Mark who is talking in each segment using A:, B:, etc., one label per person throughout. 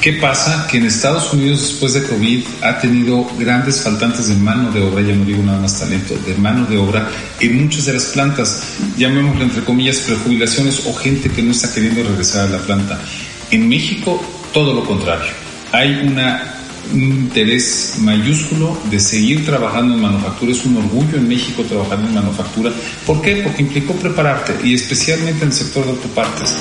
A: ¿Qué pasa? Que en Estados Unidos después de COVID ha tenido grandes faltantes de mano de obra, ya no digo nada más talento, de mano de obra en muchas de las plantas, llamémoslo entre comillas prejubilaciones o gente que no está queriendo regresar a la planta. En México todo lo contrario. Hay un interés mayúsculo de seguir trabajando en manufactura. Es un orgullo en México trabajar en manufactura. ¿Por qué? Porque implicó prepararte y especialmente en el sector de autopartes.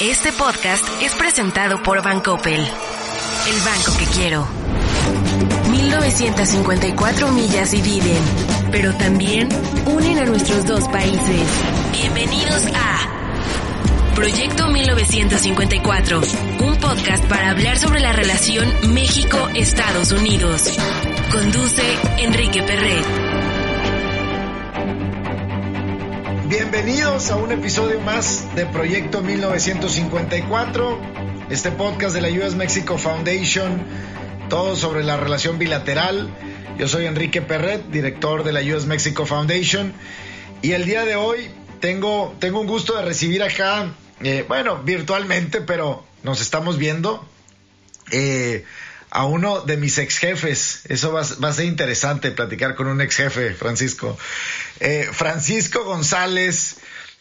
B: Este podcast es presentado por Bancoppel, el banco que quiero. 1954 millas dividen, pero también unen a nuestros dos países. Bienvenidos a Proyecto 1954, un podcast para hablar sobre la relación México-Estados Unidos. Conduce Enrique Perret.
C: Bienvenidos a un episodio más de Proyecto 1954, este podcast de la US Mexico Foundation, todo sobre la relación bilateral. Yo soy Enrique Perret, director de la US Mexico Foundation, y el día de hoy tengo, tengo un gusto de recibir acá eh, bueno, virtualmente, pero nos estamos viendo. Eh, a uno de mis ex jefes. Eso va, a ser interesante platicar con un ex jefe, Francisco. Eh, Francisco González,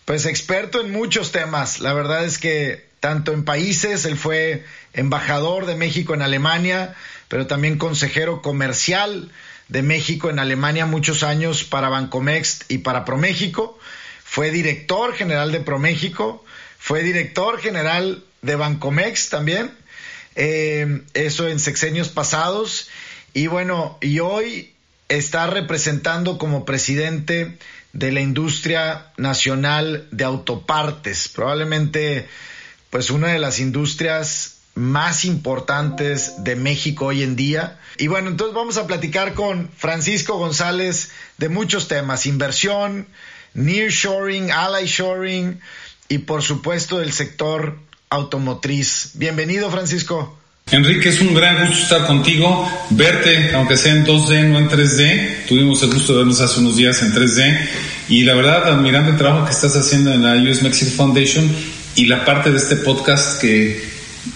C: pues experto en muchos temas. La verdad es que tanto en países, él fue embajador de México en Alemania, pero también consejero comercial de México en Alemania muchos años para Bancomex y para ProMéxico. Fue director general de ProMéxico fue director general de Bancomex también, eh, eso en sexenios pasados. Y bueno, y hoy está representando como presidente de la industria nacional de autopartes, probablemente pues una de las industrias más importantes de México hoy en día. Y bueno, entonces vamos a platicar con Francisco González de muchos temas, inversión, nearshoring, ally shoring, y por supuesto del sector automotriz. Bienvenido, Francisco.
A: Enrique, es un gran gusto estar contigo, verte, aunque sea en 2D, no en 3D. Tuvimos el gusto de vernos hace unos días en 3D. Y la verdad, admirando el trabajo que estás haciendo en la US Mexico Foundation y la parte de este podcast que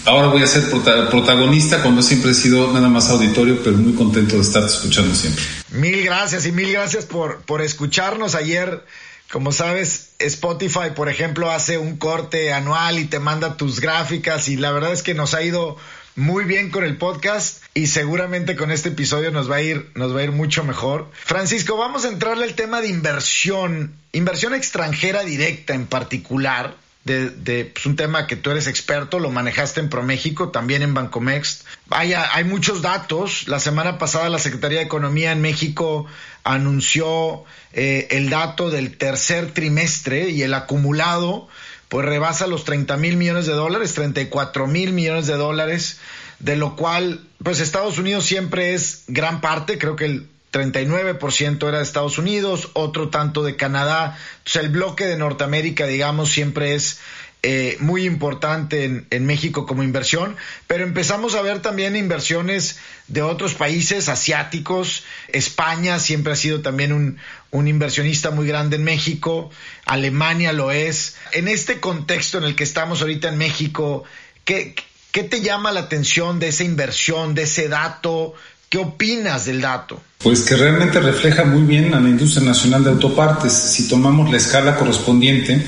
A: ahora voy a ser protagonista cuando siempre he sido nada más auditorio, pero muy contento de estarte escuchando siempre.
C: Mil gracias y mil gracias por, por escucharnos ayer como sabes, Spotify, por ejemplo, hace un corte anual y te manda tus gráficas y la verdad es que nos ha ido muy bien con el podcast y seguramente con este episodio nos va a ir nos va a ir mucho mejor. Francisco, vamos a entrarle al tema de inversión, inversión extranjera directa en particular. De, de pues, un tema que tú eres experto, lo manejaste en ProMéxico, también en Bancomext. Hay muchos datos. La semana pasada la Secretaría de Economía en México anunció eh, el dato del tercer trimestre y el acumulado pues rebasa los 30 mil millones de dólares, 34 mil millones de dólares, de lo cual pues Estados Unidos siempre es gran parte, creo que el 39% era de Estados Unidos, otro tanto de Canadá, entonces el bloque de Norteamérica digamos siempre es eh, muy importante en, México como inversión, pero empezamos a ver también inversiones de otros países asiáticos. España siempre ha sido también un, un inversionista muy grande en México, Alemania lo es. En este contexto en el que estamos ahorita en México, ¿qué, qué te llama la atención de esa inversión, de ese dato? ¿Qué opinas del dato?
A: Pues que realmente refleja muy bien a la industria nacional de autopartes. Si tomamos la escala correspondiente,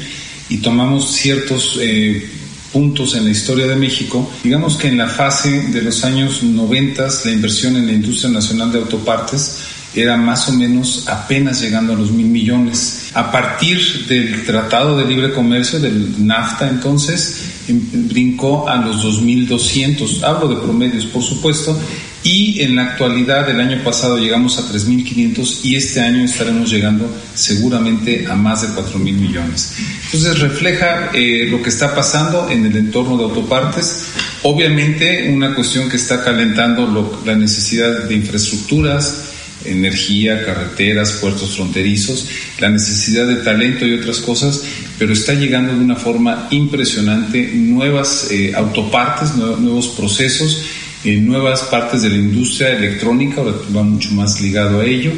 A: y tomamos ciertos eh, puntos en la historia de México, digamos que en la fase de los años 90 la inversión en la industria nacional de autopartes era más o menos apenas llegando a los mil millones. A partir del Tratado de Libre Comercio, del NAFTA entonces, em, brincó a los 2.200. Hablo de promedios, por supuesto, y en la actualidad el año pasado llegamos a 3.500 y este año estaremos llegando seguramente a más de 4.000 millones. Entonces refleja eh, lo que está pasando en el entorno de autopartes. Obviamente una cuestión que está calentando la necesidad de infraestructuras, energía, carreteras, puertos fronterizos, la necesidad de talento y otras cosas, pero está llegando de una forma impresionante nuevas eh, autopartes, nuevos procesos en nuevas partes de la industria electrónica, ahora va mucho más ligado a ello,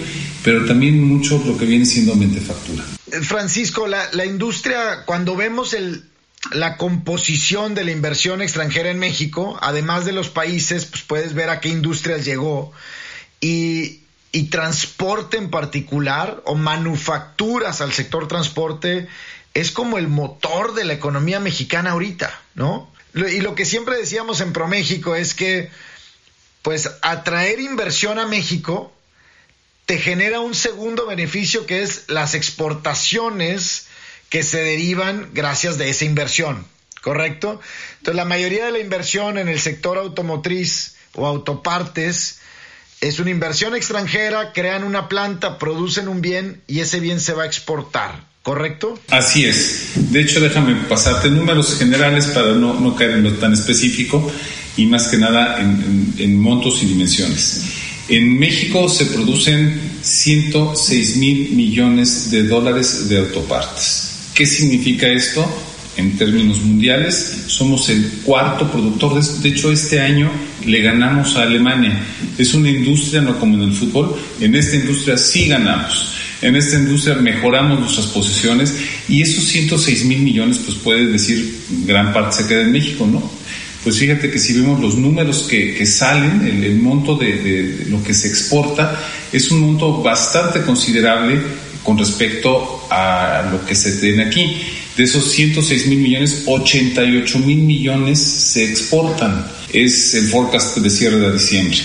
A: pero también mucho lo que viene siendo mente factura.
C: Francisco, la, la industria, cuando vemos el, la composición de la inversión extranjera en México, además de los países, pues puedes ver a qué industrias llegó y, y transporte en particular o manufacturas al sector transporte es como el motor de la economía mexicana ahorita, ¿no? Y lo que siempre decíamos en ProMéxico es que, pues, atraer inversión a México te genera un segundo beneficio que es las exportaciones que se derivan gracias de esa inversión, ¿correcto? Entonces, la mayoría de la inversión en el sector automotriz o autopartes es una inversión extranjera, crean una planta, producen un bien y ese bien se va a exportar. ¿Correcto?
A: Así es. De hecho, déjame pasarte números generales para no, caer en lo tan específico y más que nada en, montos y dimensiones. En México se producen 106 mil millones de dólares de autopartes. ¿Qué significa esto? En términos mundiales, somos el cuarto productor. De hecho, este año le ganamos a Alemania. Es una industria, no como en el fútbol, en esta industria sí ganamos en esta industria mejoramos nuestras posiciones y esos 106 mil millones, pues puede decir, gran parte se queda en México, ¿no? Pues fíjate que si vemos los números que, salen, el, monto de, lo que se exporta, es un monto bastante considerable con respecto a lo que se tiene aquí. De esos 106 mil millones, 88 mil millones se exportan. Es el forecast de cierre de diciembre.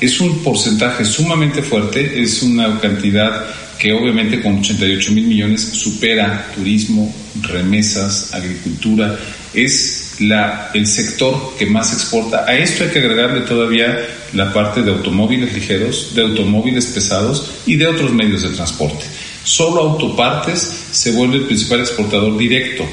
A: Es un porcentaje sumamente fuerte, es una cantidad que obviamente con 88 mil millones supera turismo, remesas, agricultura, es el sector que más exporta. A esto hay que agregarle todavía la parte de automóviles ligeros, de automóviles pesados y de otros medios de transporte. Solo autopartes se vuelve el principal exportador directo,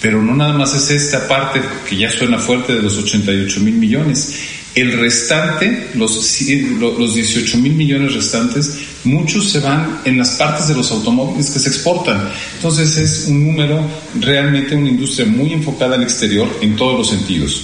A: pero no nada más es esta parte que ya suena fuerte de los 88 mil millones. El restante, los, los 18 mil millones restantes, muchos se van en las partes de los automóviles que se exportan. Entonces es un número, realmente una industria muy enfocada al exterior en todos los sentidos.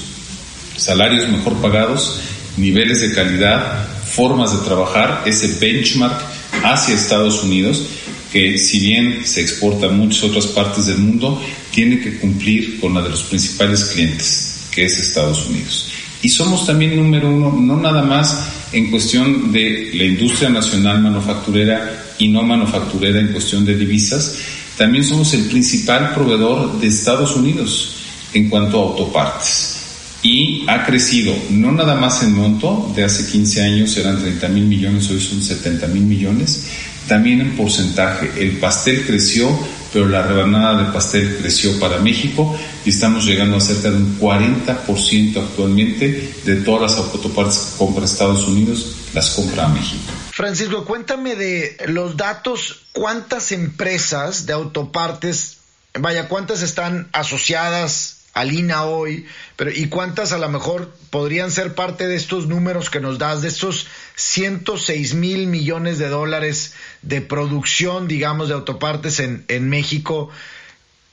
A: Salarios mejor pagados, niveles de calidad, formas de trabajar, ese benchmark hacia Estados Unidos, que si bien se exporta a muchas otras partes del mundo, tiene que cumplir con la de los principales clientes, que es Estados Unidos. Y somos también número uno, no nada más en cuestión de la industria nacional manufacturera y no manufacturera en cuestión de divisas, también somos el principal proveedor de Estados Unidos en cuanto a autopartes. Y ha crecido, no nada más en monto, de hace 15 años eran 30 mil millones, hoy son 70 mil millones, también en porcentaje. El pastel creció pero la rebanada de pastel creció para México y estamos llegando a cerca de un 40% actualmente de todas las autopartes que compra Estados Unidos, las compra a México.
C: Francisco, cuéntame de los datos, cuántas empresas de autopartes, vaya, cuántas están asociadas Alina hoy, pero ¿y cuántas a lo mejor podrían ser parte de estos números que nos das, de estos 106 mil millones de dólares de producción, digamos, de autopartes en, en México?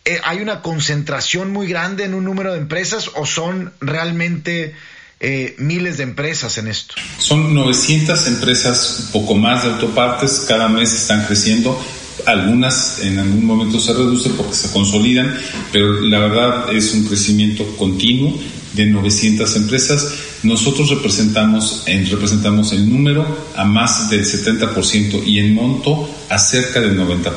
C: Eh, ¿Hay una concentración muy grande en un número de empresas o son realmente eh, miles de empresas en esto?
A: Son 900 empresas, un poco más de autopartes, cada mes están creciendo algunas en algún momento se reducen porque se consolidan, pero la verdad es un crecimiento continuo de 900 empresas. Nosotros representamos, en, representamos el número a más del 70% y en monto a cerca del 90%.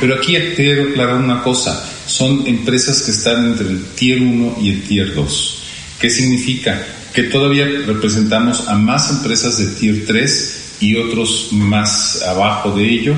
A: Pero aquí quiero aclarar una cosa, son empresas que están entre el Tier 1 y el Tier 2. ¿Qué significa? Que todavía representamos a más empresas de Tier 3 y otros más abajo de ello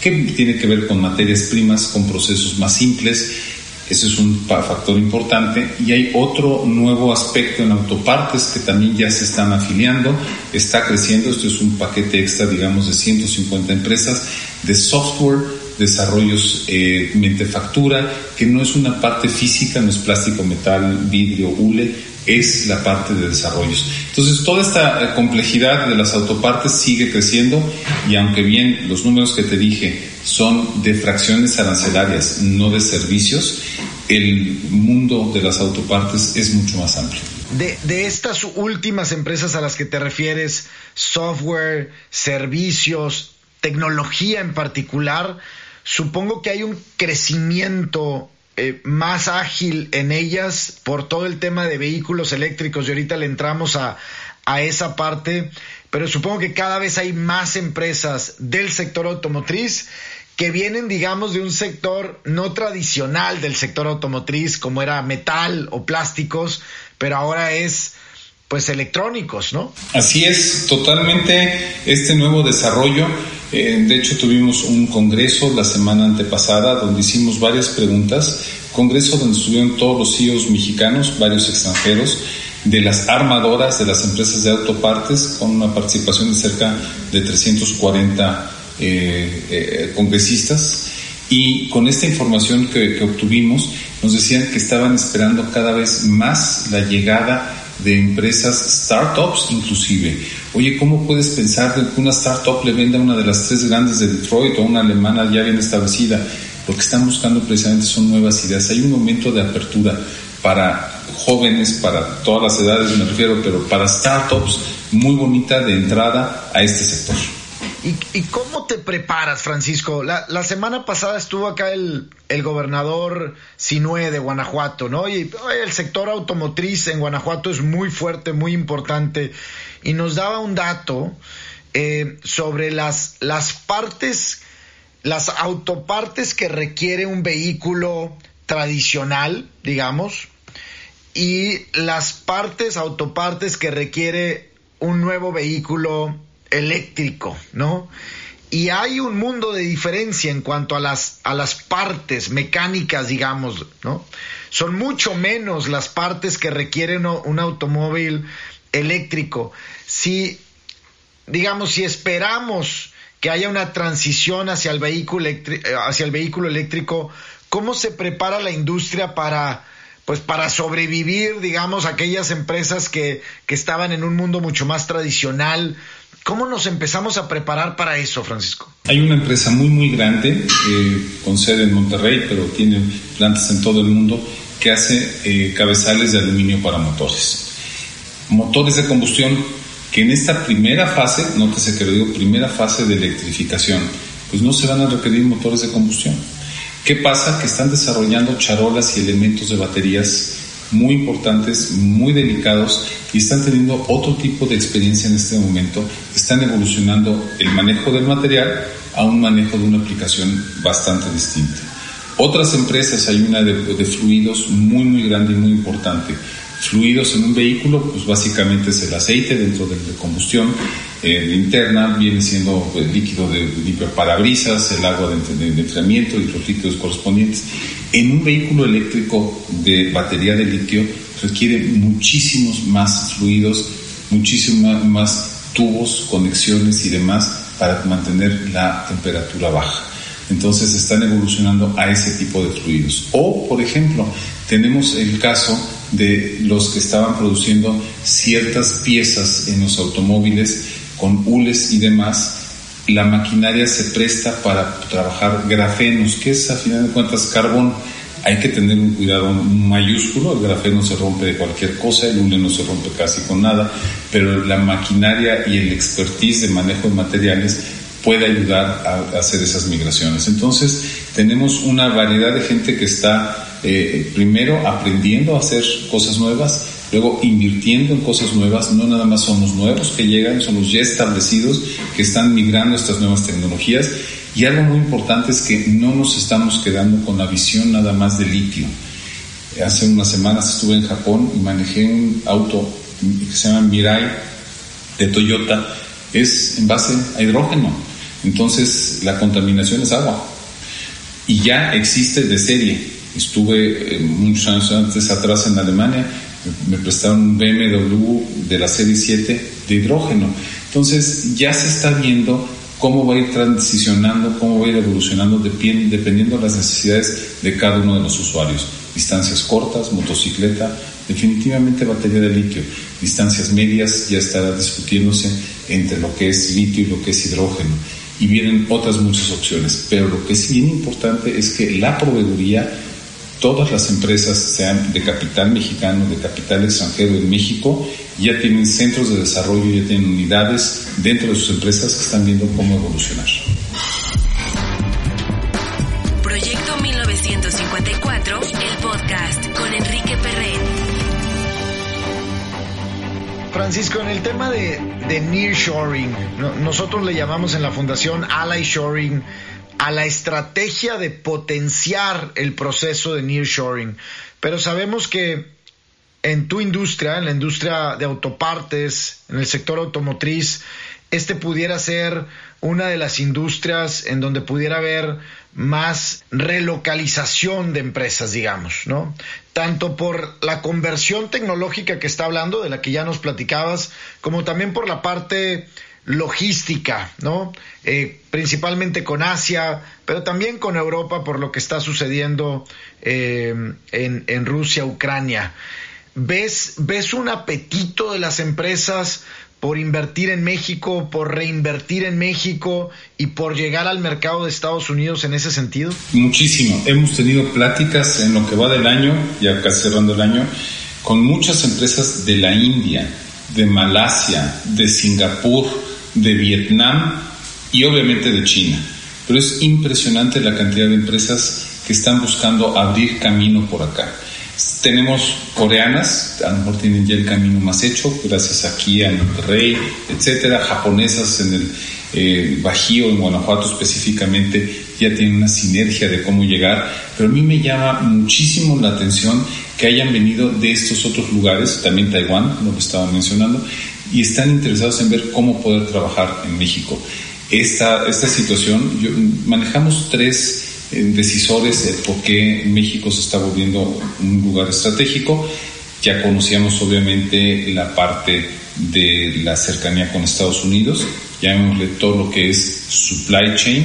A: que tiene que ver con materias primas, con procesos más simples. Ese es un factor importante. Y hay otro nuevo aspecto en autopartes que también ya se están afiliando, está creciendo. Esto es un paquete extra, digamos, de 150 empresas de software, desarrollos, eh, factura, que no es una parte física, no es plástico, metal, vidrio, hule, es la parte de desarrollos. Entonces, toda esta eh, complejidad de las autopartes sigue creciendo y aunque bien los números que te dije son de fracciones arancelarias, no de servicios, el mundo de las autopartes es mucho más amplio.
C: De, estas últimas empresas a las que te refieres, software, servicios, tecnología en particular, supongo que hay un crecimiento eh, más ágil en ellas por todo el tema de vehículos eléctricos y ahorita le entramos a, a esa parte, pero supongo que cada vez hay más empresas del sector automotriz que vienen, digamos, de un sector no tradicional del sector automotriz, como era metal o plásticos, pero ahora es pues electrónicos, ¿no?
A: Así es, totalmente este nuevo desarrollo. Eh, de hecho, tuvimos un congreso la semana antepasada donde hicimos varias preguntas, congreso donde estuvieron todos los CEOs mexicanos, varios extranjeros, de las armadoras de las empresas de autopartes, con una participación de cerca de 340 eh, eh, congresistas. Y con esta información que, que obtuvimos, nos decían que estaban esperando cada vez más la llegada de empresas, startups inclusive. Oye, ¿cómo puedes pensar que una startup le venda a una de las tres grandes de Detroit o una alemana ya bien establecida? Lo que están buscando precisamente son nuevas ideas. Hay un momento de apertura para jóvenes, para todas las edades me refiero, pero para startups muy bonita de entrada a este sector.
C: ¿Y, cómo te preparas, Francisco? La, semana pasada estuvo acá el, gobernador Sinue de Guanajuato, ¿no? Y el sector automotriz en Guanajuato es muy fuerte, muy importante. Y nos daba un dato eh, sobre las, las partes, las autopartes que requiere un vehículo tradicional, digamos, y las partes, autopartes que requiere un nuevo vehículo eléctrico, ¿no? Y hay un mundo de diferencia en cuanto a las, a las partes mecánicas, digamos, ¿no? Son mucho menos las partes que requieren un automóvil eléctrico. Si, digamos, si esperamos que haya una transición hacia el vehículo, hacia el vehículo eléctrico, ¿cómo se prepara la industria para, pues para sobrevivir, digamos, aquellas empresas que, que estaban en un mundo mucho más tradicional, ¿Cómo nos empezamos a preparar para eso, Francisco?
A: Hay una empresa muy, muy grande, eh, con sede en Monterrey, pero tiene plantas en todo el mundo, que hace eh, cabezales de aluminio para motores. Motores de combustión que en esta primera fase, nótese que lo digo, primera fase de electrificación, pues no se van a requerir motores de combustión. ¿Qué pasa? Que están desarrollando charolas y elementos de baterías muy importantes, muy delicados y están teniendo otro tipo de experiencia en este momento. Están evolucionando el manejo del material a un manejo de una aplicación bastante distinta. Otras empresas, hay una de, fluidos muy, muy grande y muy importante. Fluidos en un vehículo, pues básicamente es el aceite dentro de, combustión eh, interna, viene siendo el pues, líquido de, limpio parabrisas, el agua de, de enfriamiento y los líquidos correspondientes. En un vehículo eléctrico de batería de litio requiere muchísimos más fluidos, muchísimos más tubos, conexiones y demás para mantener la temperatura baja. Entonces están evolucionando a ese tipo de fluidos. O, por ejemplo, tenemos el caso de los que estaban produciendo ciertas piezas en los automóviles con hules y demás la maquinaria se presta para trabajar grafenos, que es a final de cuentas carbón. Hay que tener un cuidado mayúsculo, el grafeno se rompe de cualquier cosa, el hule no se rompe casi con nada, pero la maquinaria y el expertise de manejo de materiales puede ayudar a, hacer esas migraciones. Entonces, tenemos una variedad de gente que está eh, primero aprendiendo a hacer cosas nuevas, luego invirtiendo en cosas nuevas, no nada más son los nuevos que llegan, son los ya establecidos que están migrando a estas nuevas tecnologías. Y algo muy importante es que no nos estamos quedando con la visión nada más de litio. Hace unas semanas estuve en Japón y manejé un auto que se llama Mirai de Toyota. Es en base a hidrógeno. Entonces la contaminación es agua. Y ya existe de serie. Estuve muchos años antes atrás en Alemania me prestaron un BMW de la serie 7 de hidrógeno. Entonces ya se está viendo cómo va a ir transicionando, cómo va a ir evolucionando dependiendo de las necesidades de cada uno de los usuarios. Distancias cortas, motocicleta, definitivamente batería de litio. Distancias medias ya estará discutiéndose entre lo que es litio y lo que es hidrógeno. Y vienen otras muchas opciones. Pero lo que es bien importante es que la proveeduría todas las empresas, sean de capital mexicano, de capital extranjero en México, ya tienen centros de desarrollo, ya tienen unidades dentro de sus empresas que están viendo cómo evolucionar.
B: Proyecto 1954 2024, el podcast con Enrique Perret.
C: Francisco, en el tema de, de nearshoring, nosotros le llamamos en la fundación Ally Shoring a la estrategia de potenciar el proceso de nearshoring. Pero sabemos que en tu industria, en la industria de autopartes, en el sector automotriz, este pudiera ser una de las industrias en donde pudiera haber más relocalización de empresas, digamos, ¿no? Tanto por la conversión tecnológica que está hablando, de la que ya nos platicabas, como también por la parte logística, ¿no? Eh, principalmente con Asia, pero también con Europa por lo que está sucediendo eh, en, Rusia, Ucrania. ¿Ves, ¿Ves un apetito de las empresas por invertir en México, por reinvertir en México y por llegar al mercado de Estados Unidos en ese sentido?
A: Muchísimo. Hemos tenido pláticas en lo que va del año, ya casi cerrando el año, con muchas empresas de la India, de Malasia, de Singapur, de Vietnam y obviamente de China. Pero es impresionante la cantidad de empresas que están buscando abrir camino por acá. Tenemos coreanas, a lo mejor tienen ya el camino más hecho, gracias aquí a Monterrey, etcétera. Japonesas en el eh, Bajío, en Guanajuato específicamente, ya tienen una sinergia de cómo llegar. Pero a mí me llama muchísimo la atención que hayan venido de estos otros lugares, también Taiwán, lo que estaba mencionando, y están interesados en ver cómo poder trabajar en México. Esta, esta situación, manejamos tres decisores de por qué México se está volviendo un lugar estratégico. Ya conocíamos obviamente la parte de la cercanía con Estados Unidos, llamémosle todo lo que es supply chain.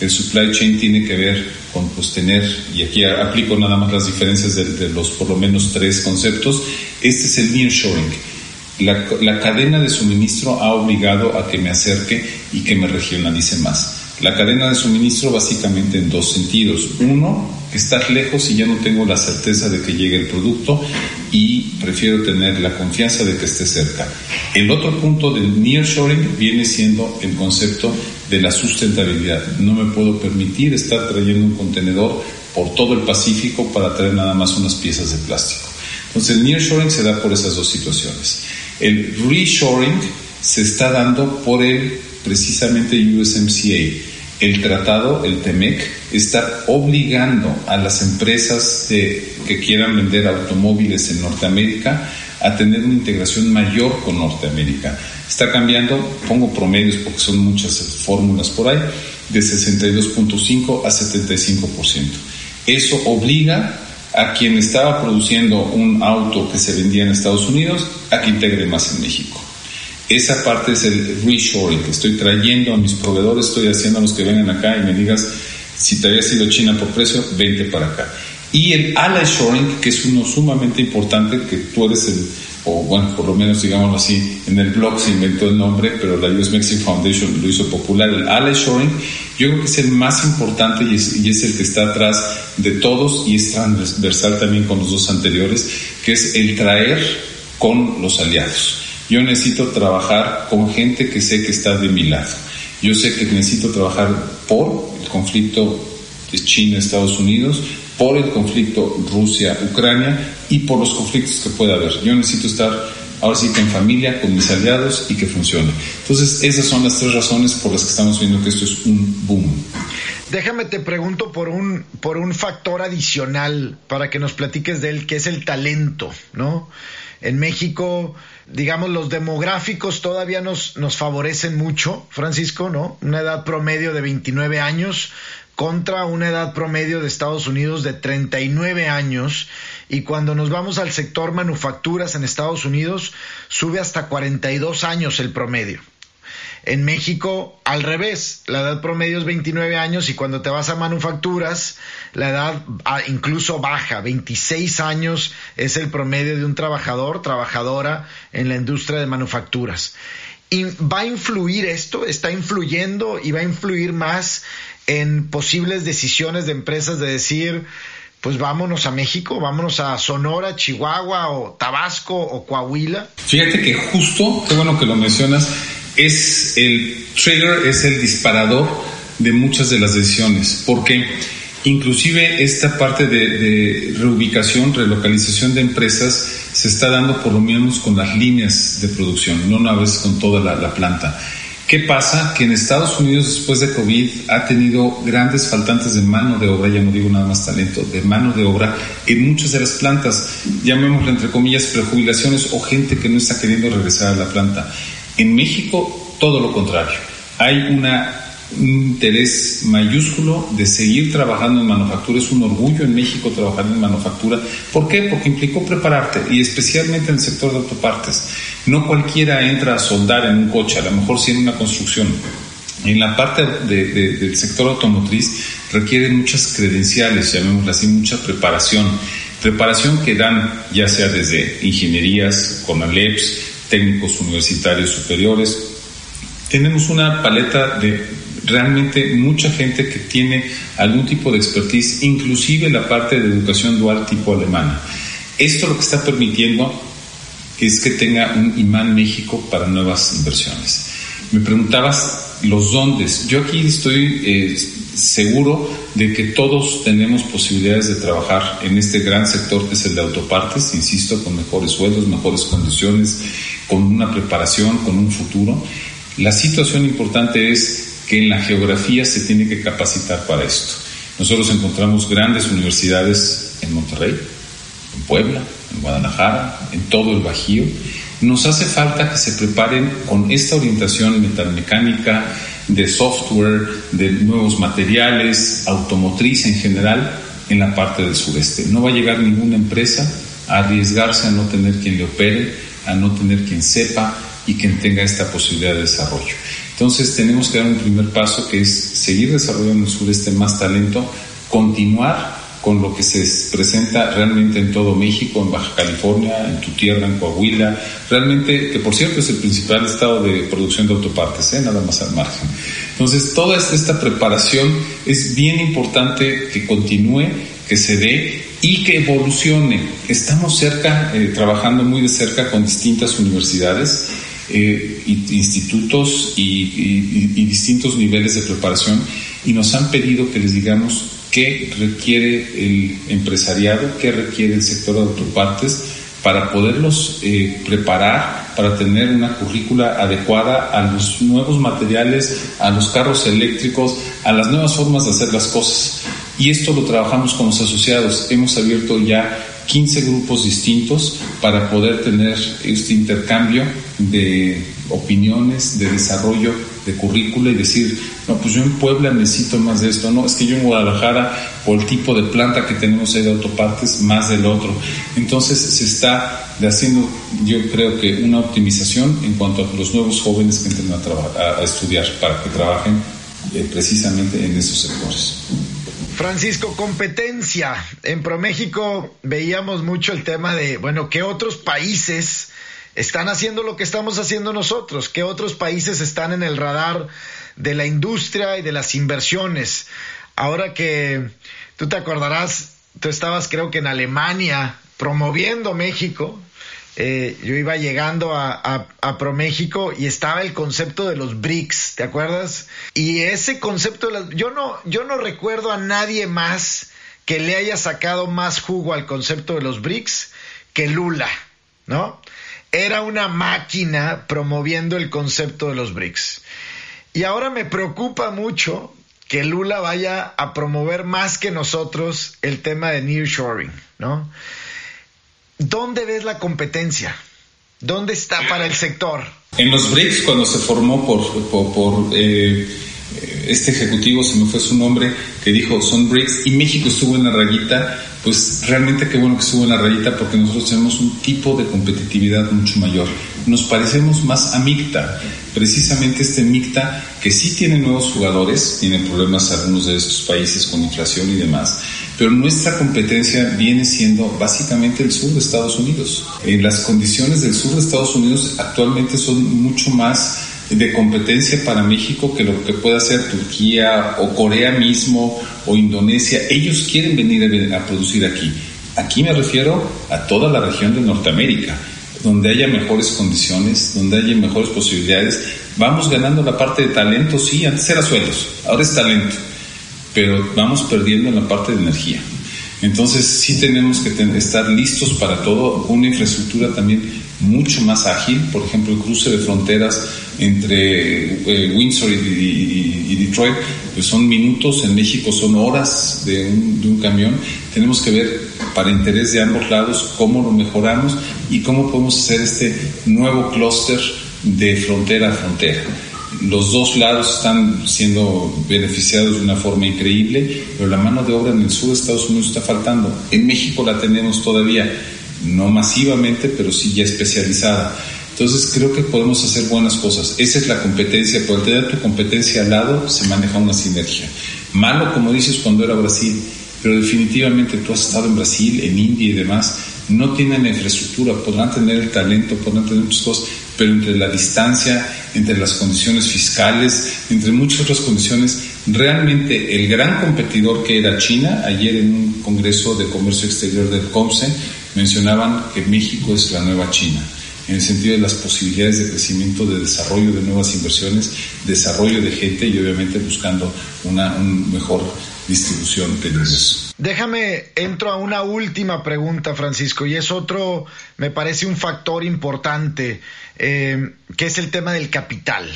A: El supply chain tiene que ver con pues tener, y aquí aplico nada más las diferencias de, los por lo menos tres conceptos, este es el nearshoring. La, cadena de suministro ha obligado a que me acerque y que me regionalice más. La cadena de suministro básicamente en dos sentidos. Uno, estar lejos y ya no tengo la certeza de que llegue el producto y prefiero tener la confianza de que esté cerca. El otro punto del nearshoring viene siendo el concepto de la sustentabilidad. No me puedo permitir estar trayendo un contenedor por todo el Pacífico para traer nada más unas piezas de plástico. Entonces el nearshoring se da por esas dos situaciones. El reshoring se está dando por el precisamente USMCA el tratado, el TEMEC, está obligando a las empresas que quieran vender automóviles en Norteamérica a tener una integración mayor con Norteamérica. Está cambiando, pongo promedios porque son muchas fórmulas por ahí, de 62.5 a 75%. Eso obliga a quien estaba produciendo un auto que se vendía en Estados Unidos a que integre más en México. Esa parte es el reshoring, que estoy trayendo a mis proveedores, estoy haciendo a los que vengan acá y me digas, si te había sido China por precio, vente para acá. Y el ally shoring, que es uno sumamente importante, que tú eres el, o bueno, por lo menos digámoslo así, en el blog se inventó el nombre, pero la US Mexican Foundation lo hizo popular, el ally shoring, yo creo que es el más importante y es, y es el que está atrás de todos y es transversal también con los dos anteriores, que es el traer con los aliados. Yo necesito trabajar con gente que sé que está de mi lado. Yo sé que necesito trabajar por el conflicto China-Estados Unidos, por el conflicto Rusia-Ucrania y por los conflictos que pueda haber. Yo necesito estar ahora sí que en familia, con mis aliados y que funcione. Entonces, esas son las tres razones por las que estamos viendo que esto es un boom.
C: Déjame te pregunto por un, por un factor adicional para que nos platiques de él, que es el talento, ¿no? En México, digamos, los demográficos todavía nos, nos favorecen mucho, Francisco, ¿no? Una edad promedio de 29 años contra una edad promedio de Estados Unidos de 39 años y cuando nos vamos al sector manufacturas en Estados Unidos sube hasta 42 años el promedio. En México, al revés, la edad promedio es 29 años y cuando te vas a manufacturas, la edad ah, incluso baja, 26 años es el promedio de un trabajador, trabajadora en la industria de manufacturas. Y va a influir esto, está influyendo y va a influir más en posibles decisiones de empresas de decir, pues vámonos a México, vámonos a Sonora, Chihuahua o Tabasco o Coahuila.
A: Fíjate que justo, qué bueno que lo mencionas, es el trigger, es el disparador de muchas de las decisiones, porque Inclusive esta parte de, reubicación, relocalización de empresas se está dando por lo menos con las líneas de producción, no una vez con toda la, planta. ¿Qué pasa? Que en Estados Unidos después de COVID ha tenido grandes faltantes de mano de obra, ya no digo nada más talento, de mano de obra en muchas de las plantas, llamémoslo entre comillas prejubilaciones o gente que no está queriendo regresar a la planta. En México todo lo contrario. Hay una un interés mayúsculo de seguir trabajando en manufactura. Es un orgullo en México trabajar en manufactura. ¿Por qué? Porque implicó prepararte y especialmente en el sector de autopartes. No cualquiera entra a soldar en un coche, a lo mejor sí en una construcción. En la parte del sector automotriz requiere muchas credenciales, llamémoslo así, mucha preparación. Preparación que dan ya sea desde ingenierías, con ALEPS, técnicos universitarios superiores. Tenemos una paleta de realmente mucha gente que tiene algún tipo de expertise, inclusive la parte de educación dual tipo alemana. Esto lo que está permitiendo es que tenga un imán México para nuevas inversiones. Me preguntabas los dónde. Yo aquí estoy eh, seguro de que todos tenemos posibilidades de trabajar en este gran sector que es el de autopartes, insisto, con mejores sueldos, mejores condiciones, con una preparación, con un futuro. La situación importante es que en la geografía se tiene que capacitar para esto. Nosotros encontramos grandes universidades en Monterrey, en Puebla, en Guadalajara, en todo el Bajío. Nos hace falta que se preparen con esta orientación metalmecánica, de software, de nuevos materiales, automotriz en general, en la parte del sureste. No va a llegar ninguna empresa a arriesgarse a no tener quien le opere, a no tener quien sepa y quien tenga esta posibilidad de desarrollo. Entonces tenemos que dar un primer paso que es seguir desarrollando en el sureste más talento, continuar con lo que se presenta realmente en todo México, en Baja California, en tu tierra, en Coahuila, realmente, que por cierto es el principal estado de producción de autopartes, ¿eh? nada más al margen. Entonces, toda esta preparación es bien importante que continúe, que se dé y que evolucione. Estamos cerca, eh, trabajando muy de cerca con distintas universidades eh, institutos y, distintos niveles de preparación y nos han pedido que les digamos qué requiere el empresariado, qué requiere el sector de autopartes para poderlos eh, preparar para tener una currícula adecuada a los nuevos materiales, a los carros eléctricos, a las nuevas formas de hacer las cosas. Y esto lo trabajamos con los asociados. Hemos abierto ya 15 grupos distintos para poder tener este intercambio de opiniones, de desarrollo de currícula y decir, no, pues yo en Puebla necesito más de esto, no, es que yo en Guadalajara, por el tipo de planta que tenemos ahí de autopartes, más del otro. Entonces se está haciendo, yo creo que una optimización en cuanto a los nuevos jóvenes que entran a, a, estudiar para que trabajen eh, precisamente en esos sectores.
C: Francisco, competencia. En ProMéxico veíamos mucho el tema de, bueno, ¿qué otros países están haciendo lo que estamos haciendo nosotros? ¿Qué otros países están en el radar de la industria y de las inversiones? Ahora que tú te acordarás, tú estabas creo que en Alemania promoviendo México eh, yo iba llegando a, a, ProMéxico y estaba el concepto de los BRICS, ¿te acuerdas? Y ese concepto, yo, no, yo no recuerdo a nadie más que le haya sacado más jugo al concepto de los BRICS que Lula, ¿no? Era una máquina promoviendo el concepto de los BRICS. Y ahora me preocupa mucho que Lula vaya a promover más que nosotros el tema de nearshoring, ¿no? ¿Dónde ves la competencia? ¿Dónde está para el sector?
A: En los BRICS, cuando se formó por, eh, este ejecutivo, se me fue su nombre, que dijo son BRICS, y México estuvo en la rayita, pues realmente qué bueno que estuvo en la rayita porque nosotros tenemos un tipo de competitividad mucho mayor. Nos parecemos más a MICTA, precisamente este MICTA que sí tiene nuevos jugadores, tiene problemas algunos de estos países con inflación y demás, pero nuestra competencia viene siendo básicamente el sur de Estados Unidos. Eh, las condiciones del sur de Estados Unidos actualmente son mucho más de competencia para México que lo que pueda hacer Turquía o Corea mismo o Indonesia. Ellos quieren venir a, producir aquí. Aquí me refiero a toda la región de Norteamérica, donde haya mejores condiciones, donde haya mejores posibilidades. Vamos ganando la parte de talento, sí, antes era sueldos, ahora es talento pero vamos perdiendo en la parte de energía. Entonces sí tenemos que estar listos para todo, una infraestructura también mucho más ágil, por ejemplo el cruce de fronteras entre eh, Windsor y, Detroit, pues son minutos, en México son horas de un, de un camión, tenemos que ver para interés de ambos lados cómo lo mejoramos y cómo podemos hacer este nuevo clúster de frontera a frontera. Los dos lados están siendo beneficiados de una forma increíble, pero la mano de obra en el sur de Estados Unidos está faltando. En México la tenemos todavía, no masivamente, pero sí ya especializada. Entonces creo que podemos hacer buenas cosas. Esa es la competencia. Por tener tu competencia al lado se maneja una sinergia. Malo, como dices, cuando era Brasil, pero definitivamente tú has estado en Brasil, en India y demás, no tienen infraestructura, podrán tener el talento, podrán tener muchas cosas, pero entre la distancia, entre las condiciones fiscales, entre muchas otras condiciones, realmente el gran competidor que era China, ayer en un Congreso de Comercio Exterior del COMSE, mencionaban que México es la nueva China en el sentido de las posibilidades de crecimiento, de desarrollo de nuevas inversiones, desarrollo de gente y obviamente buscando una un mejor distribución de ingresos.
C: Déjame, entro a una última pregunta, Francisco, y es otro, me parece un factor importante, eh, que es el tema del capital.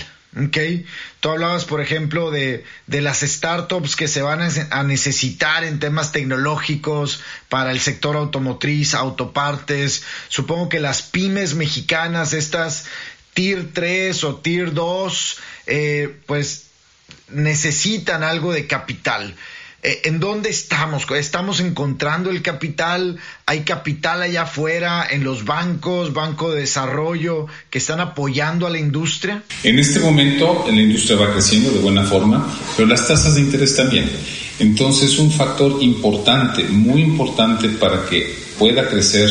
C: Tú hablabas, por ejemplo, de, de, las startups que se van a necesitar en temas tecnológicos para el sector automotriz, autopartes. Supongo que las pymes mexicanas, estas Tier 3 o Tier 2, eh, pues necesitan algo de capital. Eh, ¿En dónde estamos? ¿Estamos encontrando el capital? ¿Hay capital allá afuera en los bancos, Banco de Desarrollo, que están apoyando a la industria?
A: En este momento la industria va creciendo de buena forma, pero las tasas de interés también. Entonces un factor importante, muy importante para que pueda crecer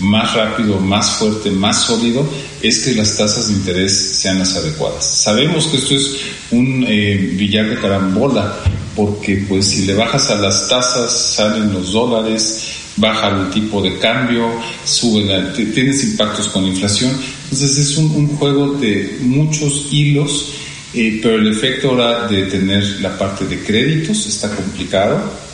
A: más rápido, más fuerte, más sólido, es que las tasas de interés sean las adecuadas. Sabemos que esto es un eh, billar de carambola, porque pues si le bajas a las tasas salen los dólares, baja el tipo de cambio, sube tienes impactos con inflación. Entonces es un, juego de muchos hilos, eh, pero el efecto ahora de tener la parte de créditos está complicado.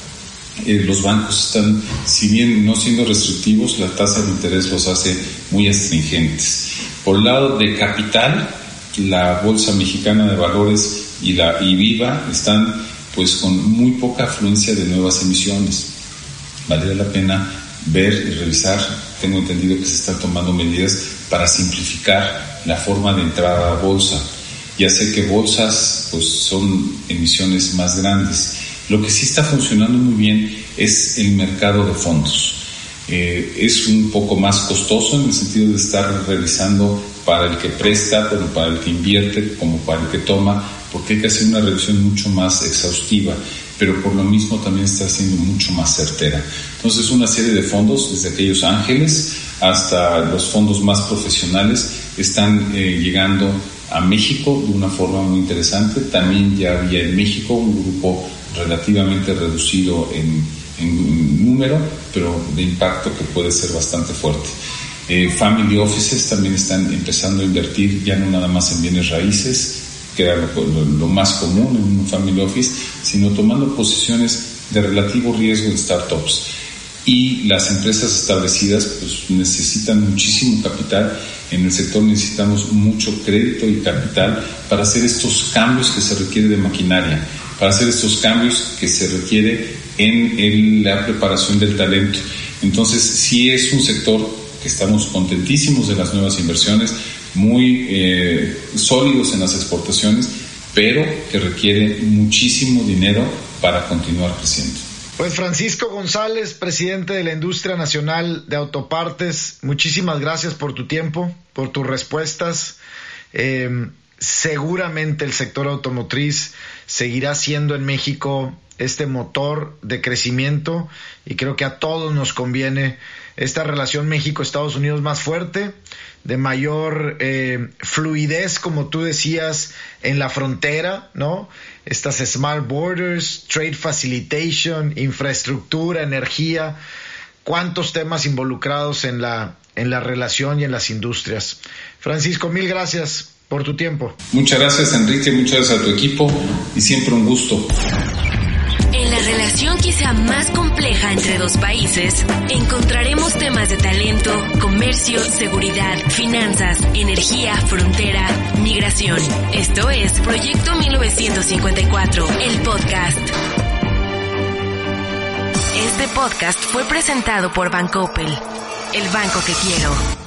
A: Eh, los bancos están, si bien no siendo restrictivos, la tasa de interés los hace muy astringentes. Por el lado de capital, la Bolsa Mexicana de Valores y la IVIVA están pues con muy poca afluencia de nuevas emisiones. Vale la pena ver y revisar. Tengo entendido que se están tomando medidas para simplificar la forma de entrar a bolsa. Ya sé que bolsas pues son emisiones más grandes. Lo que sí está funcionando muy bien es el mercado de fondos. Eh, es un poco más costoso en el sentido de estar revisando para el que presta, pero para el que invierte, como para el que toma, porque hay que hacer una revisión mucho más exhaustiva, pero por lo mismo también está siendo mucho más certera. Entonces, una serie de fondos, desde aquellos ángeles hasta los fondos más profesionales, están eh, llegando a México de una forma muy interesante. También ya había en México un grupo relativamente reducido en, número, pero de impacto que puede ser bastante fuerte. Eh, family offices también están empezando a invertir ya no nada más en bienes raíces, que era lo, más común en un family office, sino tomando posiciones de relativo riesgo en startups. Y las empresas establecidas pues, necesitan muchísimo capital. En el sector necesitamos mucho crédito y capital para hacer estos cambios que se requiere de maquinaria, para hacer estos cambios que se requiere en la preparación del talento. Entonces, sí es un sector que estamos contentísimos de las nuevas inversiones, muy eh, sólidos en las exportaciones, pero que requiere muchísimo dinero para continuar creciendo.
C: Pues Francisco González, presidente de la Industria Nacional de Autopartes, muchísimas gracias por tu tiempo, por tus respuestas. Eh, seguramente el sector automotriz seguirá siendo en México este motor de crecimiento y creo que a todos nos conviene esta relación México-Estados Unidos más fuerte, de mayor eh, fluidez, como tú decías, en la frontera, ¿no? Estas smart borders, trade facilitation, infraestructura, energía, cuántos temas involucrados en la, en la relación y en las industrias. Francisco, mil gracias por tu tiempo.
A: Muchas gracias, Enrique, muchas gracias a tu equipo y siempre un gusto.
B: relación quizá más compleja entre dos países, encontraremos temas de talento, comercio, seguridad, finanzas, energía, frontera, migración. Esto es Proyecto 1954, el podcast. Este podcast fue presentado por Bancoppel, el banco que quiero.